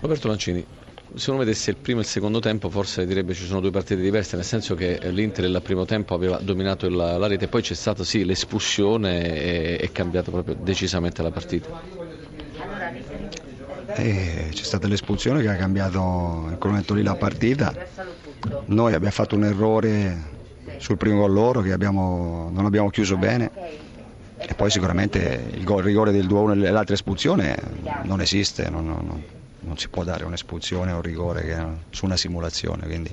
Roberto Mancini, se uno vedesse il primo e il secondo tempo forse direbbe ci sono due partite diverse, nel senso che l'Inter nel primo tempo aveva dominato la, la rete, poi c'è stata sì l'espulsione e è cambiata proprio decisamente la partita. Eh, c'è stata l'espulsione che ha cambiato in quel momento lì la partita. Noi abbiamo fatto un errore sul primo gol loro che abbiamo, non abbiamo chiuso bene e poi sicuramente il, gol, il rigore del 2-1 e l'altra espulsione non esiste, non, non, non si può dare un'espulsione o un rigore che, su una simulazione, quindi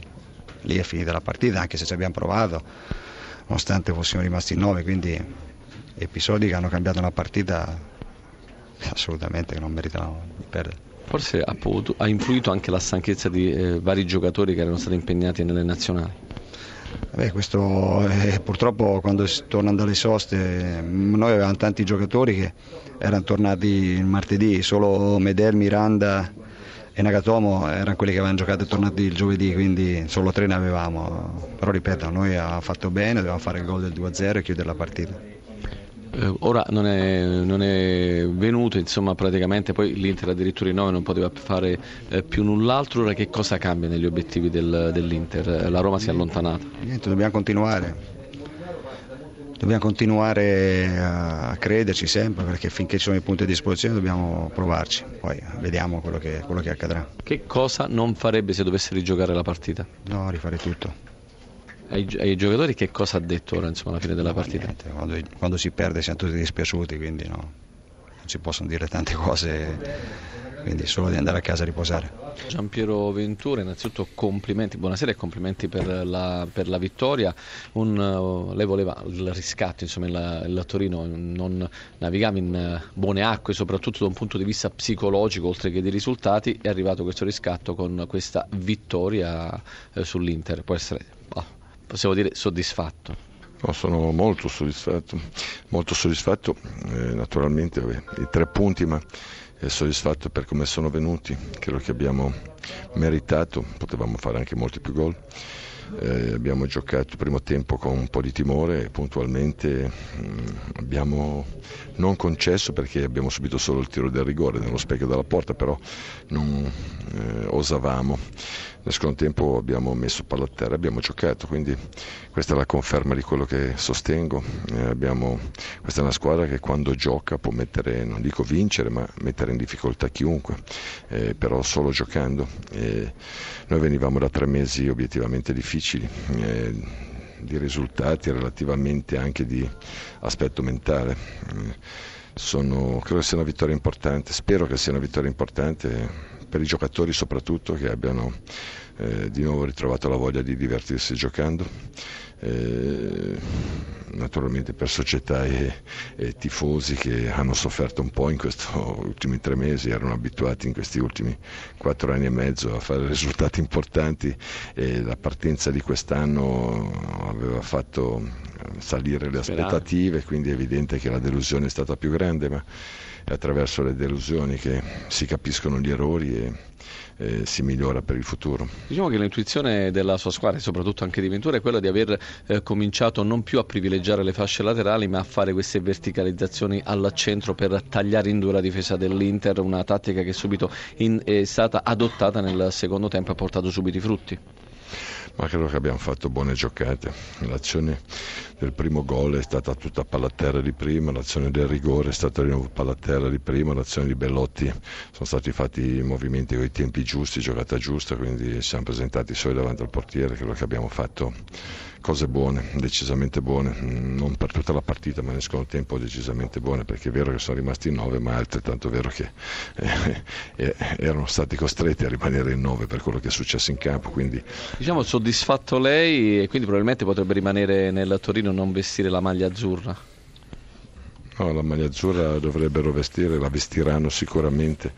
lì è finita la partita anche se ci abbiamo provato, nonostante fossimo rimasti in 9, quindi episodi che hanno cambiato una partita assolutamente che non meritano di perdere. Forse ha, potuto, ha influito anche la stanchezza di eh, vari giocatori che erano stati impegnati nelle nazionali. Beh, questo eh, purtroppo quando tornano dalle soste noi avevamo tanti giocatori che erano tornati il martedì, solo Medel, Miranda e Nagatomo erano quelli che avevano giocato e tornati il giovedì, quindi solo tre ne avevamo. Però ripeto, noi abbiamo fatto bene, dovevamo fare il gol del 2-0 e chiudere la partita. Eh, ora non è, non è, venuto, insomma, praticamente poi l'Inter addirittura in 9 non poteva fare eh, più null'altro. Ora che cosa cambia negli obiettivi del, dell'Inter? La Roma si è allontanata. Niente, dobbiamo continuare. Dobbiamo continuare a crederci sempre perché finché ci sono i punti a disposizione dobbiamo provarci, poi vediamo quello che, quello che accadrà. Che cosa non farebbe se dovesse rigiocare la partita? No, rifare tutto ai, ai, giocatori che cosa ha detto ora insomma, alla fine della partita? Niente, quando, quando, si perde siamo tutti dispiaciuti, quindi no, si possono dire tante cose, quindi solo di andare a casa a riposare. Giampiero Ventura, innanzitutto complimenti, buonasera e complimenti per la, per la vittoria. Un, uh, lei voleva il riscatto, insomma il, il Torino non navigava in buone acque, soprattutto da un punto di vista psicologico, oltre che di risultati, è arrivato questo riscatto con questa vittoria eh, sull'Inter. Può essere possiamo dire soddisfatto? No, sono molto soddisfatto, molto soddisfatto eh, naturalmente vabbè, i tre punti, ma soddisfatto per come sono venuti, credo che abbiamo meritato, potevamo fare anche molti più gol. Eh, abbiamo giocato il primo tempo con un po' di timore puntualmente mh, mm, abbiamo non concesso perché abbiamo subito solo il tiro del rigore nello specchio della porta, però non eh, osavamo. Nel secondo tempo abbiamo messo palla a terra, abbiamo giocato, quindi questa è la conferma di quello che sostengo. Eh, abbiamo, questa è una squadra che quando gioca può mettere, non dico vincere, ma mettere in difficoltà chiunque, eh, però solo giocando. Noi venivamo da tre mesi obiettivamente difficili eh, di risultati relativamente anche di aspetto mentale. Eh, sono, credo sia una vittoria importante, spero che sia una vittoria importante per i giocatori soprattutto che abbiano eh, di nuovo ritrovato la voglia di divertirsi giocando. Eh, naturalmente per società e, e, tifosi che hanno sofferto un po' in questi ultimi tre mesi, erano abituati in questi ultimi quattro anni e mezzo a fare risultati importanti e la partenza di quest'anno aveva fatto salire le aspettative, quindi è evidente che la delusione è stata più grande, ma è attraverso le delusioni che si capiscono gli errori e, e si migliora per il futuro. Diciamo che l'intuizione della sua squadra e soprattutto anche di Ventura è quella di aver eh, cominciato non più a privilegiare le fasce laterali ma a fare queste verticalizzazioni al centro per tagliare in due la difesa dell'Inter, una tattica che subito in, è stata adottata nel secondo tempo e ha portato subito i frutti ma credo che abbiamo fatto buone giocate. L'azione del primo gol è stata tutta palla a terra di prima, l'azione del rigore è stata di nuovo palla a terra di prima, l'azione di Bellotti sono stati fatti i movimenti con i tempi giusti, giocata giusta, quindi siamo presentati soli davanti al portiere, credo che abbiamo fatto cose buone, decisamente buone, non per tutta la partita ma nel secondo tempo decisamente buone perché è vero che sono rimasti in 9 ma è altrettanto vero che eh, eh, erano stati costretti a rimanere in 9 per quello che è successo in campo. Quindi... Diciamo soddisfatto lei e quindi probabilmente potrebbe rimanere nel Torino e non vestire la maglia azzurra. No, la maglia azzurra dovrebbero vestire, la vestiranno sicuramente,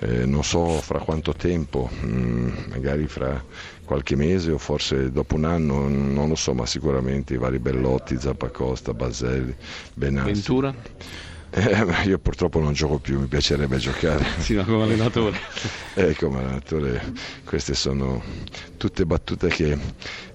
eh, non so fra quanto tempo, mh, mm, magari fra qualche mese o forse dopo un anno, non lo so, ma sicuramente i vari Bellotti, Zappacosta, Baselli, Benassi. Ventura? Eh, io purtroppo non gioco più, mi piacerebbe giocare. Sì, ma come allenatore. eh, come allenatore queste sono tutte battute che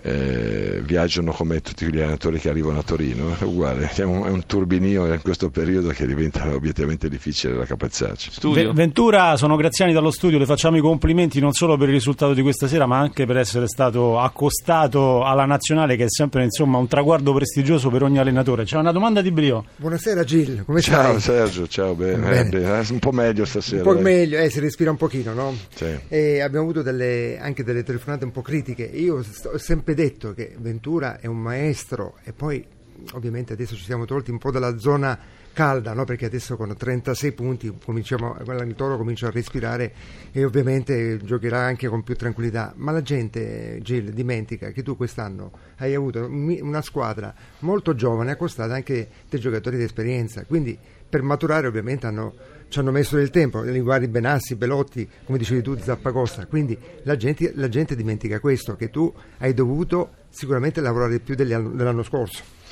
eh, viaggiano come tutti gli allenatori che arrivano a Torino, è uguale, è un, è un turbinio in questo periodo che diventa obiettivamente difficile da capezzarci. Ventura, sono Graziani dallo studio, le facciamo i complimenti non solo per il risultato di questa sera ma anche per essere stato accostato alla nazionale che è sempre insomma, un traguardo prestigioso per ogni allenatore. C'è una domanda di Brio. Buonasera Gil, come ciao, stai? Ciao Sergio, ciao, bene, bene. bene. Eh, un po' meglio stasera. Un po' meglio, eh, si respira un pochino, no? Sì. E abbiamo avuto delle, anche delle telefonate un po' critiche. Io ho sempre detto che Ventura è un maestro e poi ovviamente adesso ci siamo tolti un po' dalla zona calda, no? perché adesso con 36 punti cominciamo, il Toro comincia a respirare e ovviamente giocherà anche con più tranquillità. Ma la gente, Gil, dimentica che tu quest'anno hai avuto una squadra molto giovane, accostata anche dei giocatori di esperienza, quindi per maturare ovviamente hanno, ci hanno messo del tempo, Linguari, Benassi, Belotti, come dicevi tu, Zappacosta, quindi la gente, la gente dimentica questo, che tu hai dovuto sicuramente lavorare più dell'anno scorso.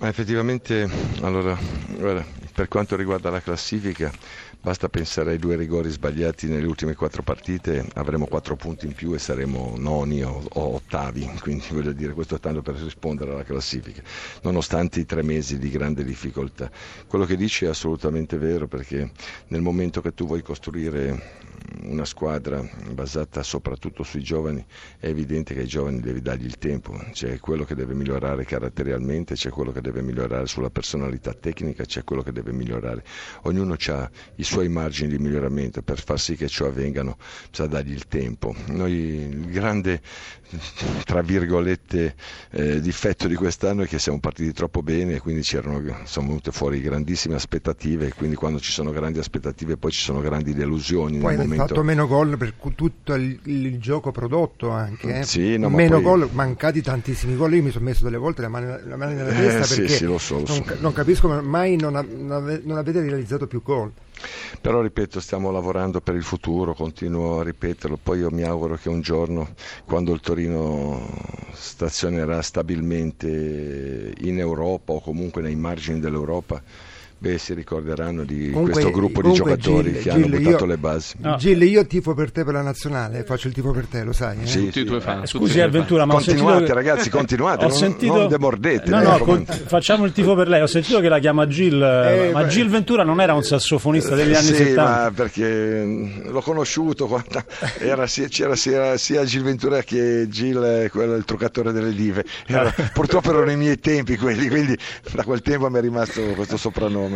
Ma effettivamente, allora, guarda, per quanto riguarda la classifica, basta pensare ai due rigori sbagliati nelle ultime quattro partite, avremo quattro punti in più e saremo noni o, o ottavi, quindi voglio dire, questo tanto per rispondere alla classifica, nonostante i tre mesi di grande difficoltà. Quello che dici è assolutamente vero perché nel momento che tu vuoi costruire una squadra basata soprattutto sui giovani, è evidente che ai giovani devi dargli il tempo, c'è quello che deve migliorare caratterialmente, c'è quello che deve migliorare sulla personalità tecnica, c'è quello che deve migliorare. Ognuno ha i suoi margini di miglioramento, per far sì che ciò avvengano bisogna dargli il tempo. Noi il grande tra virgolette eh, difetto di quest'anno è che siamo partiti troppo bene e quindi c'erano, sono venute fuori grandissime aspettative e quindi quando ci sono grandi aspettative poi ci sono grandi delusioni. Poi hai fatto meno gol per tutto il, il gioco prodotto anche, eh? sì, no, meno poi... gol, mancati tantissimi gol, io mi sono messo delle volte la mano, la mano nella testa eh, perché sì, sì, so, lo so. Non, non, capisco mai non, non, non avete realizzato più gol. Però ripeto, stiamo lavorando per il futuro, continuo a ripeterlo, poi io mi auguro che un giorno, quando il Torino stazionerà stabilmente in Europa o comunque nei margini dell'Europa, Beh, si ricorderanno di comunque, questo gruppo di giocatori Gil, che Gil, hanno buttato io, le basi. No. Gil, io tifo per te per la nazionale, faccio il tifo per te, lo sai. Eh? Sì, tutti i tuoi fan. Scusi, Avventura, ma continuate, che... ragazzi, continuate, ho non, sentito... non demordete. No, no, con... facciamo il tifo per lei. Ho sentito che la chiama Gil, eh, ma beh... Gil Ventura non era un sassofonista degli anni sì, 70. ma perché l'ho conosciuto quando era, c'era sia, sia Gil Ventura che Gil, quello, il truccatore delle dive. Era, purtroppo erano i miei tempi quelli, quindi da quel tempo mi è rimasto questo soprannome.